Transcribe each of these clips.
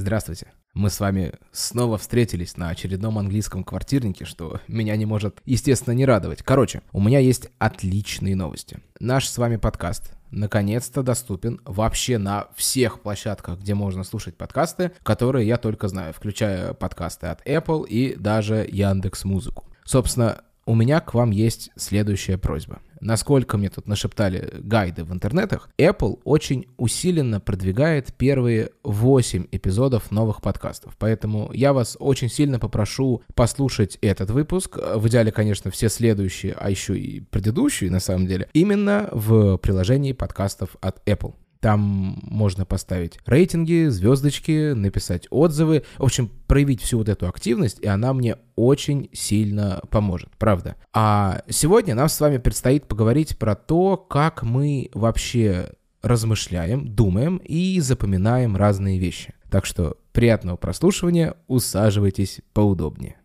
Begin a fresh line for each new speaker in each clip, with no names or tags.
Здравствуйте. Мы с вами снова встретились на очередном английском квартирнике, что меня не может, естественно, не радовать. Короче, у меня есть отличные новости. Наш с вами подкаст наконец-то доступен вообще на всех площадках, где можно слушать подкасты, которые я только знаю, включая подкасты от Apple и даже Яндекс Музыку. Собственно, у меня к вам есть следующая просьба. Насколько мне тут нашептали гайды в интернетах, Apple очень усиленно продвигает первые 8 эпизодов новых подкастов. Поэтому я вас очень сильно попрошу послушать этот выпуск, в идеале, конечно, все следующие, а еще и предыдущие, на самом деле, именно в приложении подкастов от Apple. Там можно поставить рейтинги, звездочки, написать отзывы. В общем, проявить всю вот эту активность, и она мне очень сильно поможет, правда. А сегодня нам с вами предстоит поговорить про то, как мы вообще размышляем, думаем и запоминаем разные вещи. Так что приятного прослушивания, усаживайтесь поудобнее.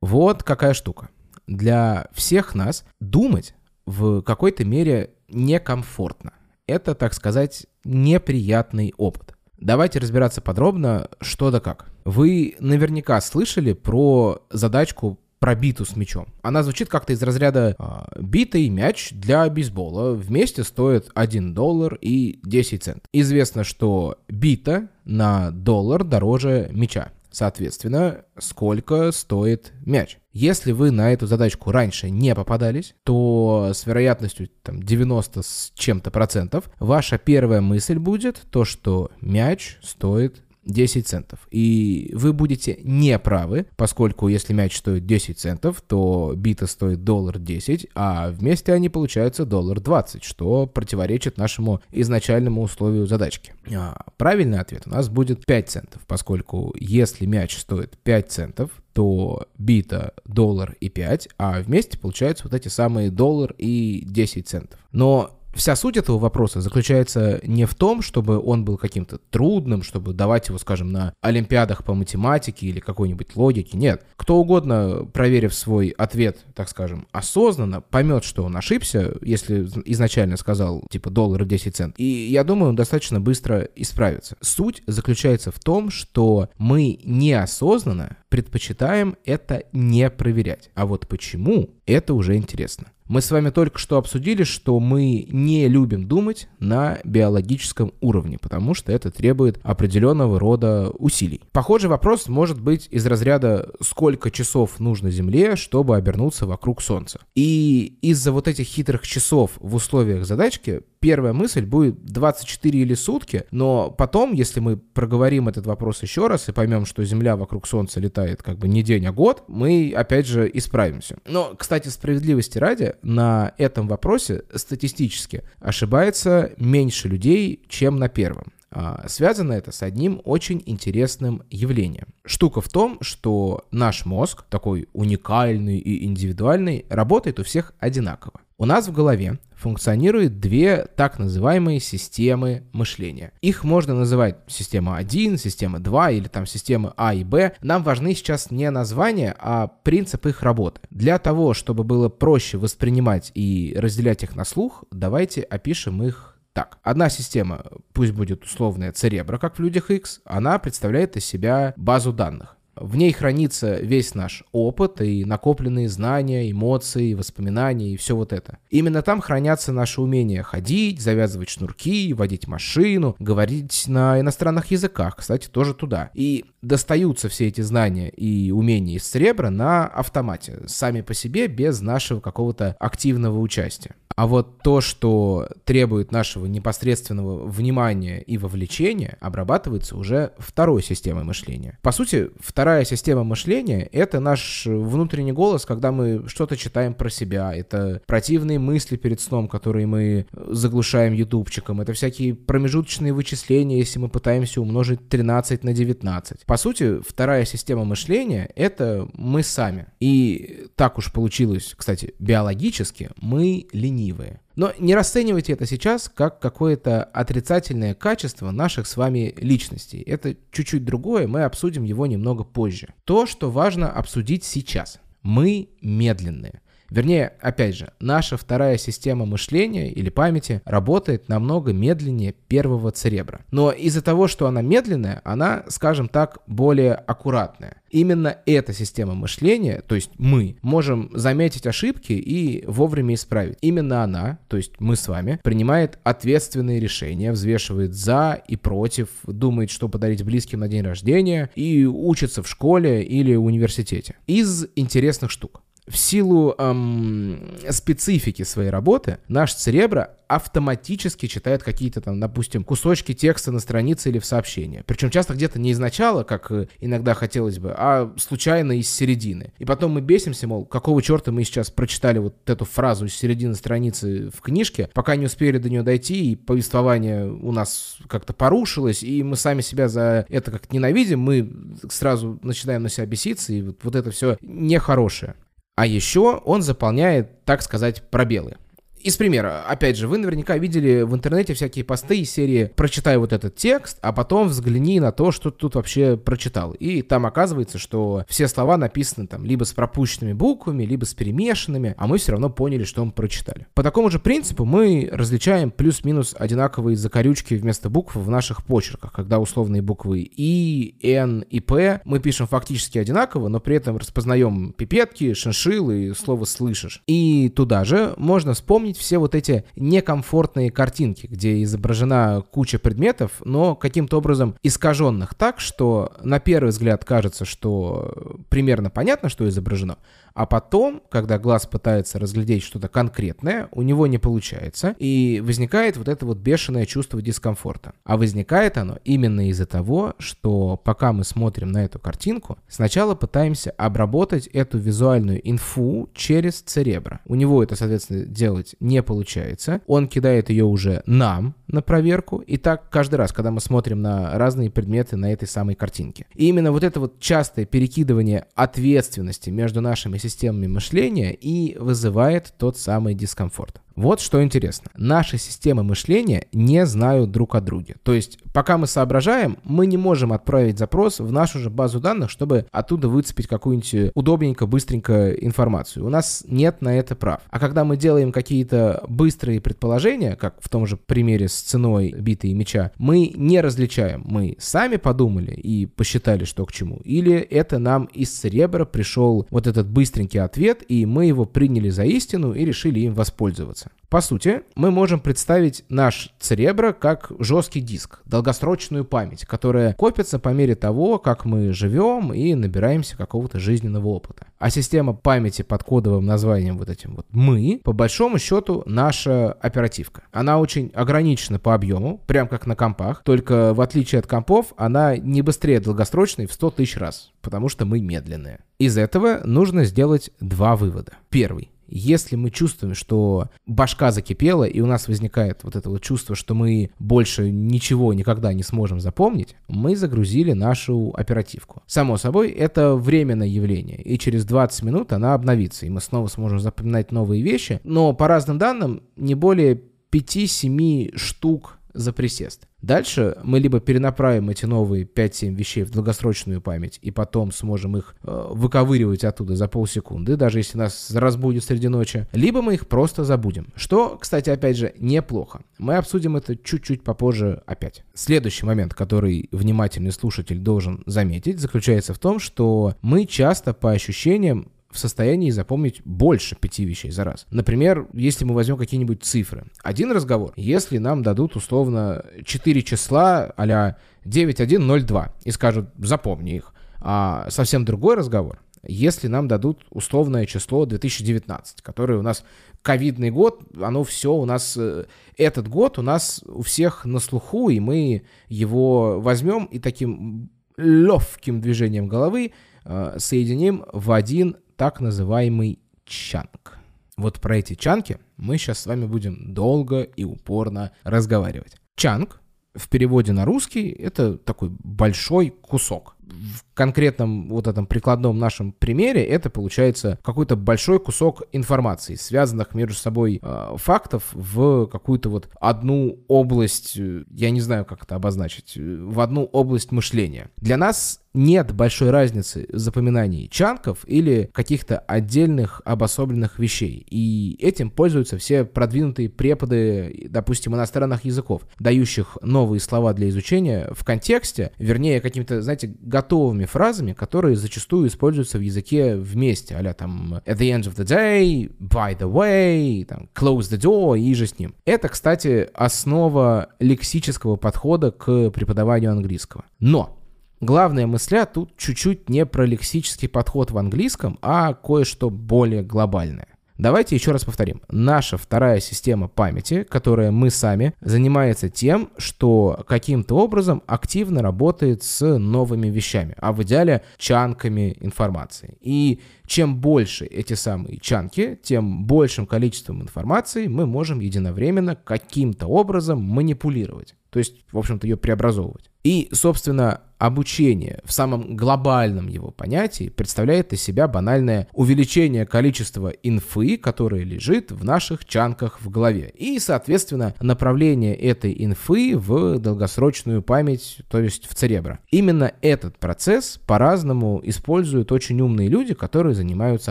Вот какая штука. Для всех нас думать в какой-то мере некомфортно это, так сказать, неприятный опыт. Давайте разбираться подробно, что да как. Вы наверняка слышали про задачку про биту с мячом. Она звучит как-то из разряда э, «битый мяч для бейсбола вместе стоит 1 доллар и 10 центов». Известно, что бита на доллар дороже мяча. Соответственно, сколько стоит мяч. Если вы на эту задачку раньше не попадались, то с вероятностью там, 90 с чем-то процентов ваша первая мысль будет то, что мяч стоит 10 центов. И вы будете не правы, поскольку если мяч стоит 10 центов, то бита стоит доллар 10, а вместе они получаются доллар 20, что противоречит нашему изначальному условию задачки. А правильный ответ у нас будет 5 центов, поскольку если мяч стоит 5 центов, то бита доллар и 5, а вместе получаются вот эти самые доллар и 10 центов. Но Вся суть этого вопроса заключается не в том, чтобы он был каким-то трудным, чтобы давать его, скажем, на олимпиадах по математике или какой-нибудь логике. Нет. Кто угодно, проверив свой ответ, так скажем, осознанно, поймет, что он ошибся, если изначально сказал, типа, доллар 10 цент. И я думаю, он достаточно быстро исправится. Суть заключается в том, что мы неосознанно предпочитаем это не проверять. А вот почему, это уже интересно. Мы с вами только что обсудили, что мы не любим думать на биологическом уровне, потому что это требует определенного рода усилий. Похожий вопрос может быть из разряда «сколько часов нужно Земле, чтобы обернуться вокруг Солнца?». И из-за вот этих хитрых часов в условиях задачки первая мысль будет 24 или сутки, но потом, если мы проговорим этот вопрос еще раз и поймем, что Земля вокруг Солнца летает как бы не день, а год, мы опять же исправимся. Но, кстати, справедливости ради, на этом вопросе статистически ошибается меньше людей, чем на первом. А, связано это с одним очень интересным явлением. Штука в том, что наш мозг, такой уникальный и индивидуальный, работает у всех одинаково. У нас в голове функционирует две так называемые системы мышления. Их можно называть система 1, система 2 или там система А и Б. Нам важны сейчас не названия, а принцип их работы. Для того, чтобы было проще воспринимать и разделять их на слух, давайте опишем их так, одна система, пусть будет условная церебра, как в людях X, она представляет из себя базу данных. В ней хранится весь наш опыт и накопленные знания, эмоции, воспоминания и все вот это. Именно там хранятся наши умения ходить, завязывать шнурки, водить машину, говорить на иностранных языках, кстати, тоже туда. И достаются все эти знания и умения из церебра на автомате, сами по себе, без нашего какого-то активного участия. А вот то, что требует нашего непосредственного внимания и вовлечения, обрабатывается уже второй системой мышления. По сути, вторая система мышления — это наш внутренний голос, когда мы что-то читаем про себя. Это противные мысли перед сном, которые мы заглушаем ютубчиком. Это всякие промежуточные вычисления, если мы пытаемся умножить 13 на 19. По сути, вторая система мышления — это мы сами. И так уж получилось, кстати, биологически, мы ленивы ленивые. Но не расценивайте это сейчас как какое-то отрицательное качество наших с вами личностей. Это чуть-чуть другое, мы обсудим его немного позже. То, что важно обсудить сейчас. Мы медленные. Вернее, опять же, наша вторая система мышления или памяти работает намного медленнее первого церебра. Но из-за того, что она медленная, она, скажем так, более аккуратная. Именно эта система мышления, то есть мы, можем заметить ошибки и вовремя исправить. Именно она, то есть мы с вами, принимает ответственные решения, взвешивает за и против, думает, что подарить близким на день рождения и учится в школе или университете. Из интересных штук. В силу эм, специфики своей работы наш церебро автоматически читает какие-то там, допустим, кусочки текста на странице или в сообщении. Причем часто где-то не изначало, как э, иногда хотелось бы, а случайно из середины. И потом мы бесимся, мол, какого черта мы сейчас прочитали вот эту фразу из середины страницы в книжке, пока не успели до нее дойти, и повествование у нас как-то порушилось, и мы сами себя за это как-то ненавидим, мы сразу начинаем на себя беситься, и вот, вот это все нехорошее. А еще он заполняет, так сказать, пробелы. Из примера, опять же, вы наверняка видели в интернете всякие посты из серии «Прочитай вот этот текст, а потом взгляни на то, что ты тут вообще прочитал». И там оказывается, что все слова написаны там либо с пропущенными буквами, либо с перемешанными, а мы все равно поняли, что мы прочитали. По такому же принципу мы различаем плюс-минус одинаковые закорючки вместо букв в наших почерках, когда условные буквы И, Н и П мы пишем фактически одинаково, но при этом распознаем пипетки, шиншиллы и слово «слышишь». И туда же можно вспомнить вспомнить все вот эти некомфортные картинки, где изображена куча предметов, но каким-то образом искаженных так, что на первый взгляд кажется, что примерно понятно, что изображено, а потом, когда глаз пытается разглядеть что-то конкретное, у него не получается, и возникает вот это вот бешеное чувство дискомфорта. А возникает оно именно из-за того, что пока мы смотрим на эту картинку, сначала пытаемся обработать эту визуальную инфу через церебро. У него это, соответственно, делать не получается. Он кидает ее уже нам на проверку, и так каждый раз, когда мы смотрим на разные предметы на этой самой картинке. И именно вот это вот частое перекидывание ответственности между нашими системами мышления и вызывает тот самый дискомфорт. Вот что интересно. Наши системы мышления не знают друг о друге. То есть, пока мы соображаем, мы не можем отправить запрос в нашу же базу данных, чтобы оттуда выцепить какую-нибудь удобненько, быстренько информацию. У нас нет на это прав. А когда мы делаем какие-то быстрые предположения, как в том же примере с ценой биты и меча, мы не различаем. Мы сами подумали и посчитали, что к чему. Или это нам из церебра пришел вот этот быстренький ответ, и мы его приняли за истину и решили им воспользоваться. По сути, мы можем представить наш церебро как жесткий диск, долгосрочную память, которая копится по мере того, как мы живем и набираемся какого-то жизненного опыта. А система памяти под кодовым названием вот этим вот «мы», по большому счету, наша оперативка. Она очень ограничена по объему, прям как на компах, только в отличие от компов, она не быстрее долгосрочной в 100 тысяч раз, потому что мы медленные. Из этого нужно сделать два вывода. Первый. Если мы чувствуем, что башка закипела, и у нас возникает вот это вот чувство, что мы больше ничего никогда не сможем запомнить, мы загрузили нашу оперативку. Само собой, это временное явление, и через 20 минут она обновится, и мы снова сможем запоминать новые вещи, но по разным данным не более 5-7 штук за присест. Дальше мы либо перенаправим эти новые 5-7 вещей в долгосрочную память и потом сможем их э, выковыривать оттуда за полсекунды, даже если нас разбудит среди ночи, либо мы их просто забудем. Что, кстати, опять же, неплохо. Мы обсудим это чуть-чуть попозже опять. Следующий момент, который внимательный слушатель должен заметить, заключается в том, что мы часто по ощущениям в состоянии запомнить больше пяти вещей за раз. Например, если мы возьмем какие-нибудь цифры. Один разговор, если нам дадут условно 4 числа а-ля 9102 и скажут «запомни их», а совсем другой разговор, если нам дадут условное число 2019, которое у нас ковидный год, оно все у нас, э, этот год у нас у всех на слуху, и мы его возьмем и таким легким движением головы э, соединим в один так называемый чанк. Вот про эти чанки мы сейчас с вами будем долго и упорно разговаривать. Чанк в переводе на русский это такой большой кусок. В конкретном вот этом прикладном нашем примере это получается какой-то большой кусок информации, связанных между собой э, фактов в какую-то вот одну область, э, я не знаю, как это обозначить, э, в одну область мышления. Для нас нет большой разницы в запоминании чанков или каких-то отдельных обособленных вещей. И этим пользуются все продвинутые преподы, допустим, иностранных языков, дающих новые слова для изучения в контексте, вернее, какими-то, знаете, готовыми фразами, которые зачастую используются в языке вместе, а там at the end of the day, by the way, там, close the door и же с ним. Это, кстати, основа лексического подхода к преподаванию английского. Но Главная мысля тут чуть-чуть не про лексический подход в английском, а кое-что более глобальное. Давайте еще раз повторим. Наша вторая система памяти, которая мы сами, занимается тем, что каким-то образом активно работает с новыми вещами, а в идеале чанками информации. И чем больше эти самые чанки, тем большим количеством информации мы можем единовременно каким-то образом манипулировать. То есть, в общем-то, ее преобразовывать. И, собственно, обучение в самом глобальном его понятии представляет из себя банальное увеличение количества инфы, которая лежит в наших чанках в голове, и, соответственно, направление этой инфы в долгосрочную память, то есть в церебро. Именно этот процесс по-разному используют очень умные люди, которые занимаются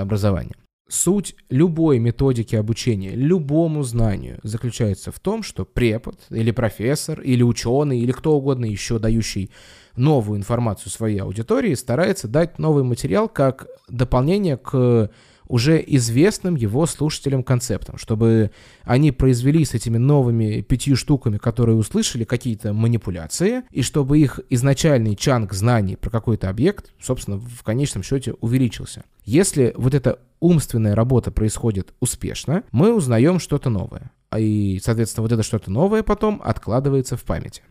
образованием. Суть любой методики обучения, любому знанию заключается в том, что препод или профессор или ученый или кто угодно еще дающий новую информацию своей аудитории старается дать новый материал как дополнение к уже известным его слушателям концептам, чтобы они произвели с этими новыми пятью штуками, которые услышали, какие-то манипуляции, и чтобы их изначальный чанг знаний про какой-то объект, собственно, в конечном счете увеличился. Если вот эта умственная работа происходит успешно, мы узнаем что-то новое. И, соответственно, вот это что-то новое потом откладывается в памяти.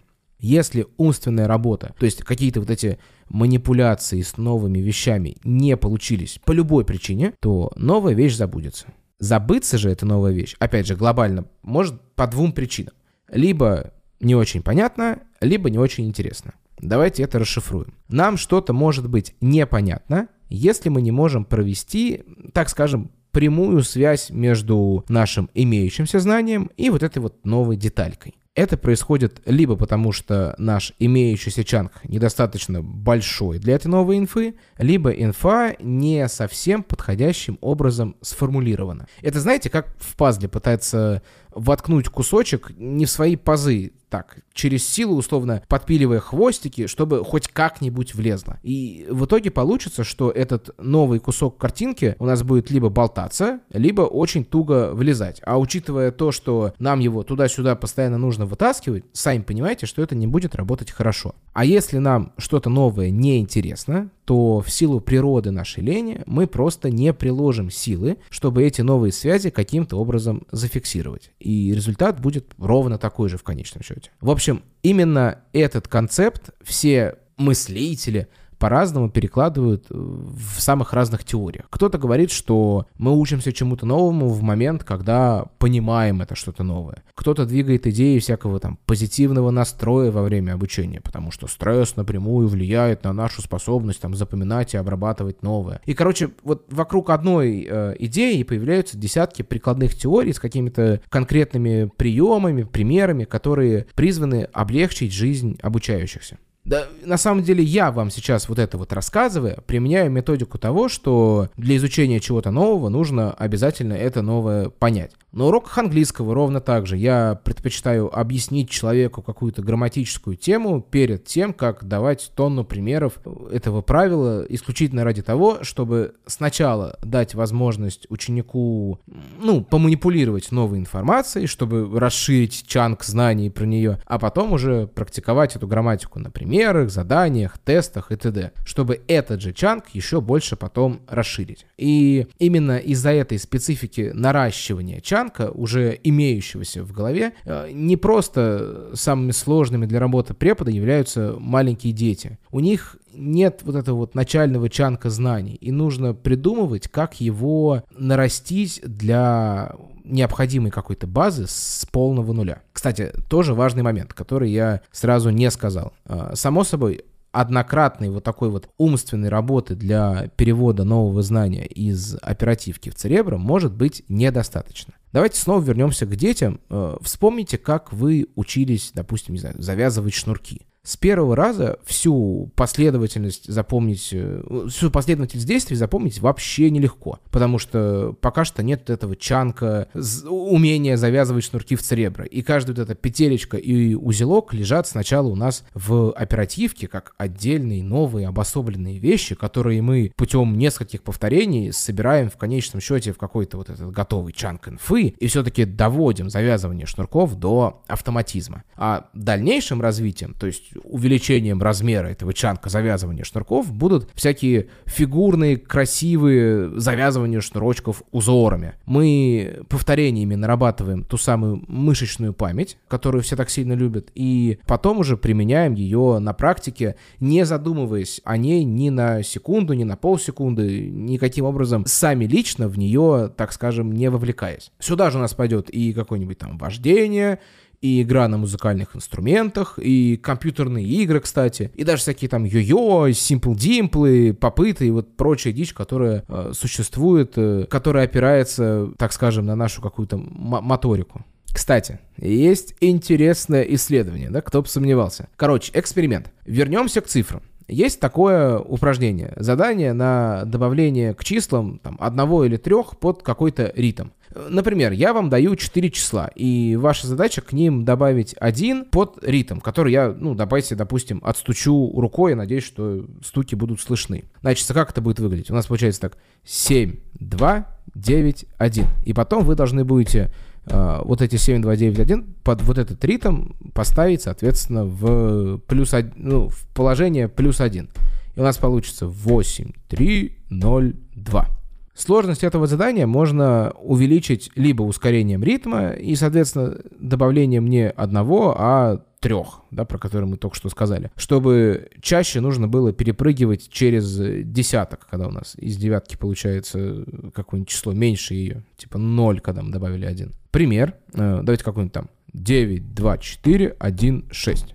Если умственная работа, то есть какие-то вот эти манипуляции с новыми вещами не получились по любой причине, то новая вещь забудется. Забыться же эта новая вещь, опять же, глобально, может по двум причинам. Либо не очень понятно, либо не очень интересно. Давайте это расшифруем. Нам что-то может быть непонятно, если мы не можем провести, так скажем, прямую связь между нашим имеющимся знанием и вот этой вот новой деталькой. Это происходит либо потому, что наш имеющийся чанг недостаточно большой для этой новой инфы, либо инфа не совсем подходящим образом сформулирована. Это знаете, как в пазле пытается воткнуть кусочек не в свои пазы, так, через силу, условно, подпиливая хвостики, чтобы хоть как-нибудь влезло. И в итоге получится, что этот новый кусок картинки у нас будет либо болтаться, либо очень туго влезать. А учитывая то, что нам его туда-сюда постоянно нужно вытаскивать, сами понимаете, что это не будет работать хорошо. А если нам что-то новое не интересно, то в силу природы нашей лени мы просто не приложим силы, чтобы эти новые связи каким-то образом зафиксировать. И результат будет ровно такой же в конечном счете. В общем, именно этот концепт все мыслители, по-разному перекладывают э, в самых разных теориях. Кто-то говорит, что мы учимся чему-то новому в момент, когда понимаем это что-то новое. Кто-то двигает идеи всякого там позитивного настроя во время обучения, потому что стресс напрямую влияет на нашу способность там запоминать и обрабатывать новое. И, короче, вот вокруг одной э, идеи появляются десятки прикладных теорий с какими-то конкретными приемами, примерами, которые призваны облегчить жизнь обучающихся. Да, на самом деле я вам сейчас вот это вот рассказывая, применяю методику того, что для изучения чего-то нового нужно обязательно это новое понять. На уроках английского ровно так же. Я предпочитаю объяснить человеку какую-то грамматическую тему перед тем, как давать тонну примеров этого правила, исключительно ради того, чтобы сначала дать возможность ученику, ну, поманипулировать новой информацией, чтобы расширить чанк знаний про нее, а потом уже практиковать эту грамматику на примерах, заданиях, тестах и т.д., чтобы этот же чанк еще больше потом расширить. И именно из-за этой специфики наращивания чанка Янка, уже имеющегося в голове, э, не просто самыми сложными для работы препода являются маленькие дети. У них нет вот этого вот начального чанка знаний, и нужно придумывать, как его нарастить для необходимой какой-то базы с полного нуля. Кстати, тоже важный момент, который я сразу не сказал. Э, само собой, однократной вот такой вот умственной работы для перевода нового знания из оперативки в церебро может быть недостаточно. Давайте снова вернемся к детям. Э, вспомните, как вы учились, допустим, не знаю, завязывать шнурки с первого раза всю последовательность запомнить, э, всю последовательность действий запомнить вообще нелегко, потому что пока что нет этого чанка, умения завязывать шнурки в церебро. И каждая вот эта петелечка и узелок лежат сначала у нас в оперативке, как отдельные новые обособленные вещи, которые мы путем нескольких повторений собираем в конечном счете в какой-то вот этот готовый чанк инфы и все-таки доводим завязывание шнурков до автоматизма. А дальнейшим развитием, то есть увеличением размера этого чанка завязывания шнурков будут всякие фигурные, красивые завязывания шнурочков узорами. Мы повторениями нарабатываем ту самую мышечную память, которую все так сильно любят, и потом уже применяем ее на практике, не задумываясь о ней ни на секунду, ни на полсекунды, никаким образом сами лично в нее, так скажем, не вовлекаясь. Сюда же у нас пойдет и какое-нибудь там вождение, и игра на музыкальных инструментах, и компьютерные игры, кстати, и даже всякие там йо-йо, Simple Dimple, попыты и вот прочая дичь, которая э, существует, э, которая опирается, так скажем, на нашу какую-то моторику. Кстати, есть интересное исследование, да, кто бы сомневался. Короче, эксперимент. Вернемся к цифрам. Есть такое упражнение, задание на добавление к числам там, одного или трех под какой-то ритм. Например, я вам даю 4 числа, и ваша задача к ним добавить один под ритм, который я, ну, давайте, допустим, отстучу рукой, я надеюсь, что стуки будут слышны. Значит, как это будет выглядеть? У нас получается так, 7, 2, 9, 1. И потом вы должны будете э, вот эти 7, 2, 9, 1 под вот этот ритм поставить, соответственно, в, плюс, ну, в положение плюс 1. И у нас получится 8, 3, 0, 2. Сложность этого задания можно увеличить либо ускорением ритма и, соответственно, добавлением не одного, а трех, да, про которые мы только что сказали, чтобы чаще нужно было перепрыгивать через десяток, когда у нас из девятки получается какое-нибудь число меньше ее, типа 0, когда мы добавили один. Пример, э, давайте какой-нибудь там 9, 2, 4, 1, 6.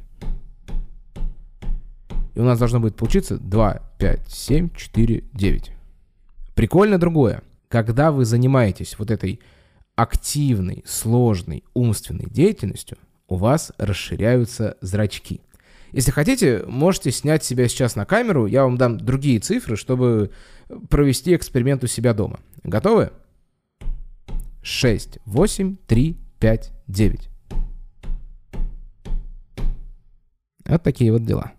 И у нас должно будет получиться 2, 5, 7, 4, 9. Прикольно другое. Когда вы занимаетесь вот этой активной, сложной, умственной деятельностью, у вас расширяются зрачки. Если хотите, можете снять себя сейчас на камеру, я вам дам другие цифры, чтобы провести эксперимент у себя дома. Готовы? 6, 8, 3, 5, 9. Вот такие вот дела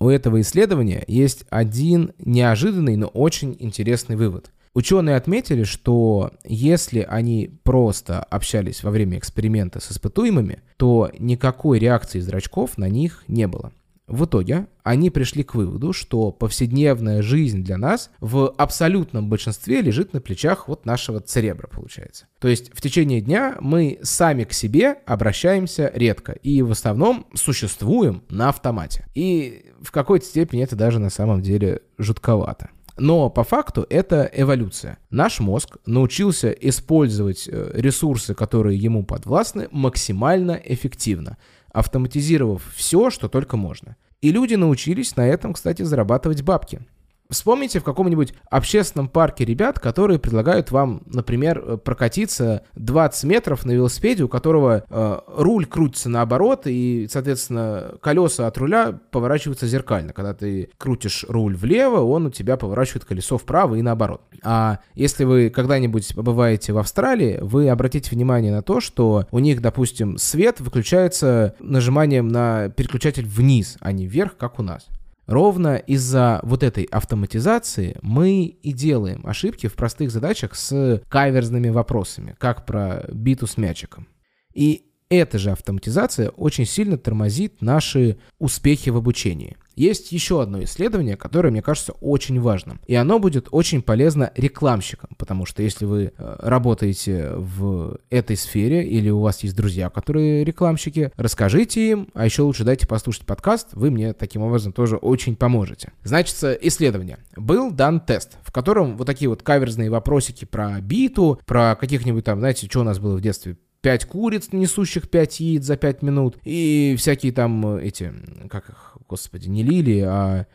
у этого исследования есть один неожиданный, но очень интересный вывод. Ученые отметили, что если они просто общались во время эксперимента с испытуемыми, то никакой реакции зрачков на них не было. В итоге они пришли к выводу, что повседневная жизнь для нас в абсолютном большинстве лежит на плечах вот нашего церебра, получается. То есть в течение дня мы сами к себе обращаемся редко и в основном существуем на автомате. И в какой-то степени это даже на самом деле жутковато. Но по факту это эволюция. Наш мозг научился использовать э, ресурсы, которые ему подвластны, максимально эффективно автоматизировав все, что только можно. И люди научились на этом, кстати, зарабатывать бабки. Вспомните в каком-нибудь общественном парке ребят, которые предлагают вам, например, э, прокатиться 20 метров на велосипеде, у которого э, руль крутится наоборот, и, соответственно, колеса от руля поворачиваются зеркально. Когда ты крутишь руль влево, он у тебя поворачивает колесо вправо и наоборот. А если вы когда-нибудь побываете в Австралии, вы обратите внимание на то, что у них, допустим, свет выключается нажиманием на переключатель вниз, а не вверх, как у нас. Ровно из-за вот этой автоматизации мы и делаем ошибки в простых задачах с каверзными вопросами, как про биту с мячиком. И эта же автоматизация очень сильно тормозит наши успехи в обучении – есть еще одно исследование, которое, мне кажется, очень важным. И оно будет очень полезно рекламщикам, потому что если вы э, работаете в этой сфере или у вас есть друзья, которые рекламщики, расскажите им, а еще лучше дайте послушать подкаст, вы мне таким образом тоже очень поможете. Значит, исследование. Был дан тест, в котором вот такие вот каверзные вопросики про биту, про каких-нибудь там, знаете, что у нас было в детстве, пять куриц, несущих пять яиц за пять минут, и всякие там эти, как их, господи, не лилии, а...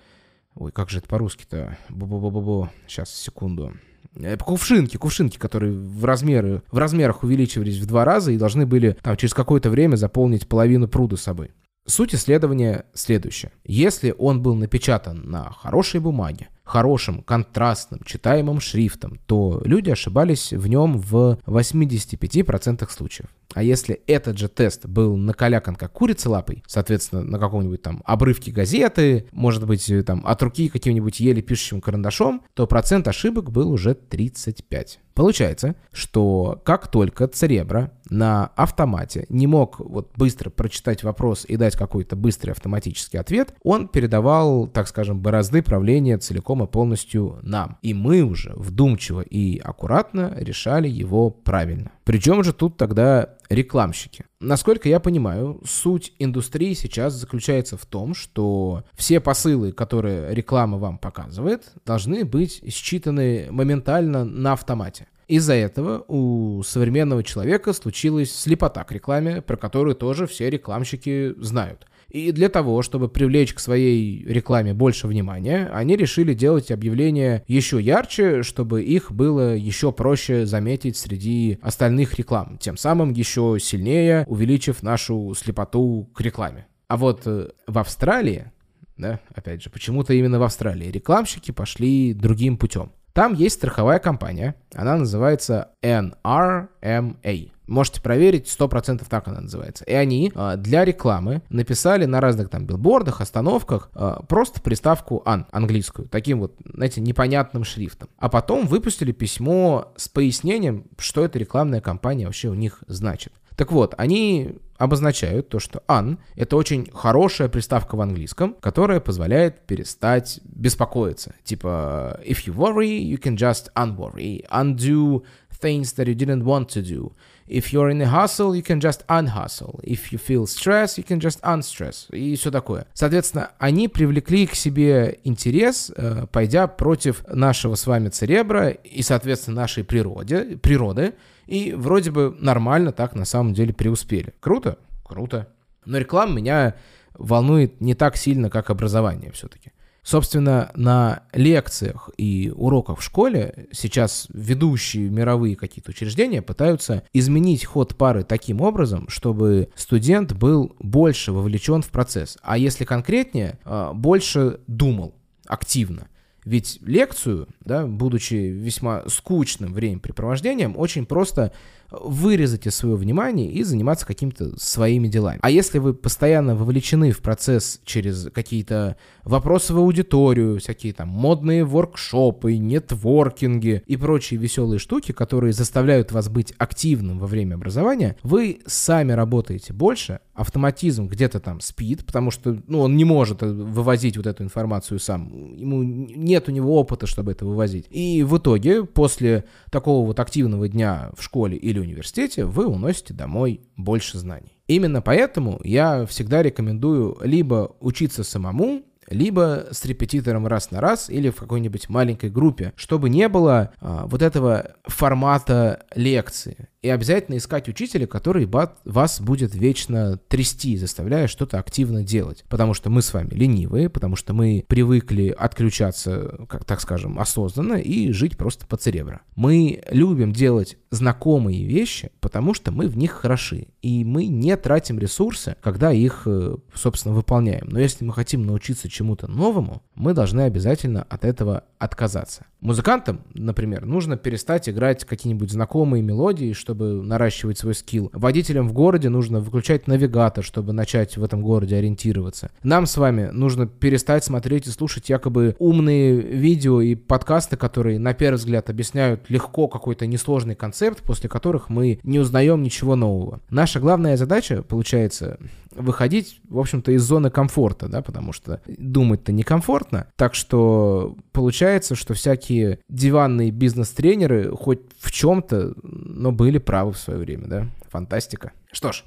Ой, как же это по-русски-то? Бу-бу-бу-бу-бу. Сейчас, секунду. Э, кувшинки, кувшинки, которые в, размеры, в размерах увеличивались в два раза и должны были там, через какое-то время заполнить половину пруда собой. Суть исследования следующая. Если он был напечатан на хорошей бумаге, хорошим, контрастным, читаемым шрифтом, то люди ошибались в нем в 85% случаев. А если этот же тест был накалякан как курица лапой, соответственно, на каком-нибудь там обрывке газеты, может быть, там от руки каким-нибудь еле пишущим карандашом, то процент ошибок был уже 35. Получается, что как только Церебро на автомате не мог вот быстро прочитать вопрос и дать какой-то быстрый автоматический ответ, он передавал, так скажем, борозды правления целиком и полностью нам. И мы уже вдумчиво и аккуратно решали его правильно. Причем же тут тогда рекламщики. Насколько я понимаю, суть индустрии сейчас заключается в том, что все посылы, которые реклама вам показывает, должны быть считаны моментально на автомате. Из-за этого у современного человека случилась слепота к рекламе, про которую тоже все рекламщики знают. И для того, чтобы привлечь к своей рекламе больше внимания, они решили делать объявления еще ярче, чтобы их было еще проще заметить среди остальных реклам, тем самым еще сильнее увеличив нашу слепоту к рекламе. А вот э, в Австралии, да, опять же, почему-то именно в Австралии рекламщики пошли другим путем. Там есть страховая компания, она называется NRMA. Можете проверить, 100% так она называется. И они э, для рекламы написали на разных там билбордах, остановках э, просто приставку «ан» английскую, таким вот, знаете, непонятным шрифтом. А потом выпустили письмо с пояснением, что эта рекламная кампания вообще у них значит. Так вот, они обозначают то, что un — это очень хорошая приставка в английском, которая позволяет перестать беспокоиться. Типа, if you worry, you can just unworry, undo things that you didn't want to do. If you're in a hustle, you can just unhustle. If you feel stress, you can just unstress. И все такое. Соответственно, они привлекли к себе интерес, э, пойдя против нашего с вами церебра и, соответственно, нашей природе, природы, и вроде бы нормально так на самом деле преуспели. Круто? Круто. Но реклама меня волнует не так сильно, как образование все-таки. Собственно, на лекциях и уроках в школе сейчас ведущие мировые какие-то учреждения пытаются изменить ход пары таким образом, чтобы студент был больше вовлечен в процесс, а если конкретнее, а, больше думал активно. Ведь лекцию, да, будучи весьма скучным времяпрепровождением, очень просто вырезать из своего внимания и заниматься какими-то своими делами. А если вы постоянно вовлечены в процесс через какие-то вопросы в аудиторию, всякие там модные воркшопы, нетворкинги и прочие веселые штуки, которые заставляют вас быть активным во время образования, вы сами работаете больше, автоматизм где-то там спит, потому что ну, он не может вывозить вот эту информацию сам. Ему нет у него опыта, чтобы это вывозить. И в итоге, после такого вот активного дня в школе или университете, вы уносите домой больше знаний. Именно поэтому я всегда рекомендую либо учиться самому, либо с репетитором раз на раз или в какой-нибудь маленькой группе, чтобы не было а, вот этого формата лекции. И обязательно искать учителя, который вас будет вечно трясти, заставляя что-то активно делать. Потому что мы с вами ленивые, потому что мы привыкли отключаться, как так скажем, осознанно и жить просто по церебро. Мы любим делать знакомые вещи, потому что мы в них хороши. И мы не тратим ресурсы, когда их, э, собственно, выполняем. Но если мы хотим научиться чему-то новому, мы должны обязательно от этого отказаться. Музыкантам, например, нужно перестать играть какие-нибудь знакомые мелодии, чтобы наращивать свой скилл. Водителям в городе нужно выключать навигатор, чтобы начать в этом городе ориентироваться. Нам с вами нужно перестать смотреть и слушать якобы умные видео и подкасты, которые на первый взгляд объясняют легко какой-то несложный концепт, после которых мы не узнаем ничего нового. Наша главная задача, получается, выходить, в общем-то, из зоны комфорта, да, потому что думать-то некомфортно. Так что получается, что всякие диванные бизнес-тренеры хоть в чем-то, но были правы в свое время, да. Фантастика. Что ж,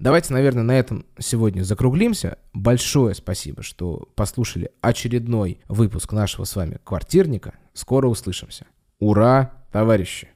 Давайте, наверное, на этом сегодня закруглимся. Большое спасибо, что послушали очередной выпуск нашего с вами квартирника. Скоро услышимся. Ура, товарищи!